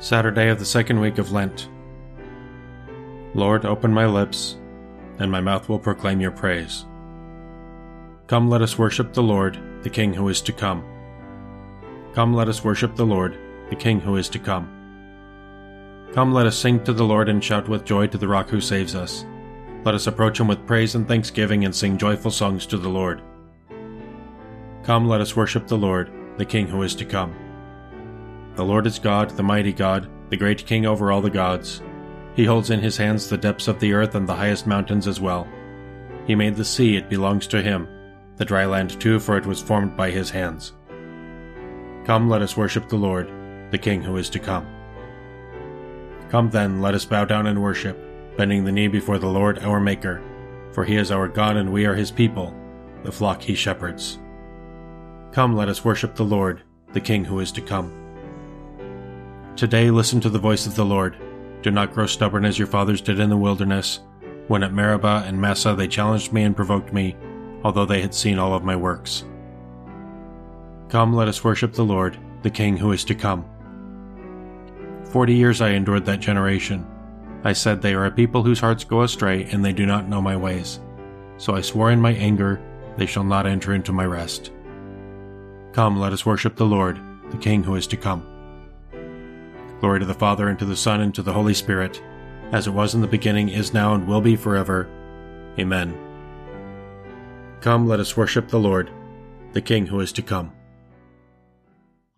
Saturday of the second week of Lent. Lord, open my lips, and my mouth will proclaim your praise. Come, let us worship the Lord, the King who is to come. Come, let us worship the Lord, the King who is to come. Come, let us sing to the Lord and shout with joy to the rock who saves us. Let us approach him with praise and thanksgiving and sing joyful songs to the Lord. Come, let us worship the Lord, the King who is to come. The Lord is God, the mighty God, the great King over all the gods. He holds in his hands the depths of the earth and the highest mountains as well. He made the sea, it belongs to him, the dry land too, for it was formed by his hands. Come, let us worship the Lord, the King who is to come. Come then, let us bow down and worship, bending the knee before the Lord our Maker, for he is our God and we are his people, the flock he shepherds. Come, let us worship the Lord, the King who is to come. Today listen to the voice of the Lord. Do not grow stubborn as your fathers did in the wilderness, when at Meribah and Massah they challenged me and provoked me, although they had seen all of my works. Come, let us worship the Lord, the King who is to come. Forty years I endured that generation. I said, They are a people whose hearts go astray, and they do not know my ways. So I swore in my anger, They shall not enter into my rest. Come, let us worship the Lord, the King who is to come. Glory to the Father, and to the Son, and to the Holy Spirit, as it was in the beginning, is now, and will be forever. Amen. Come, let us worship the Lord, the King who is to come.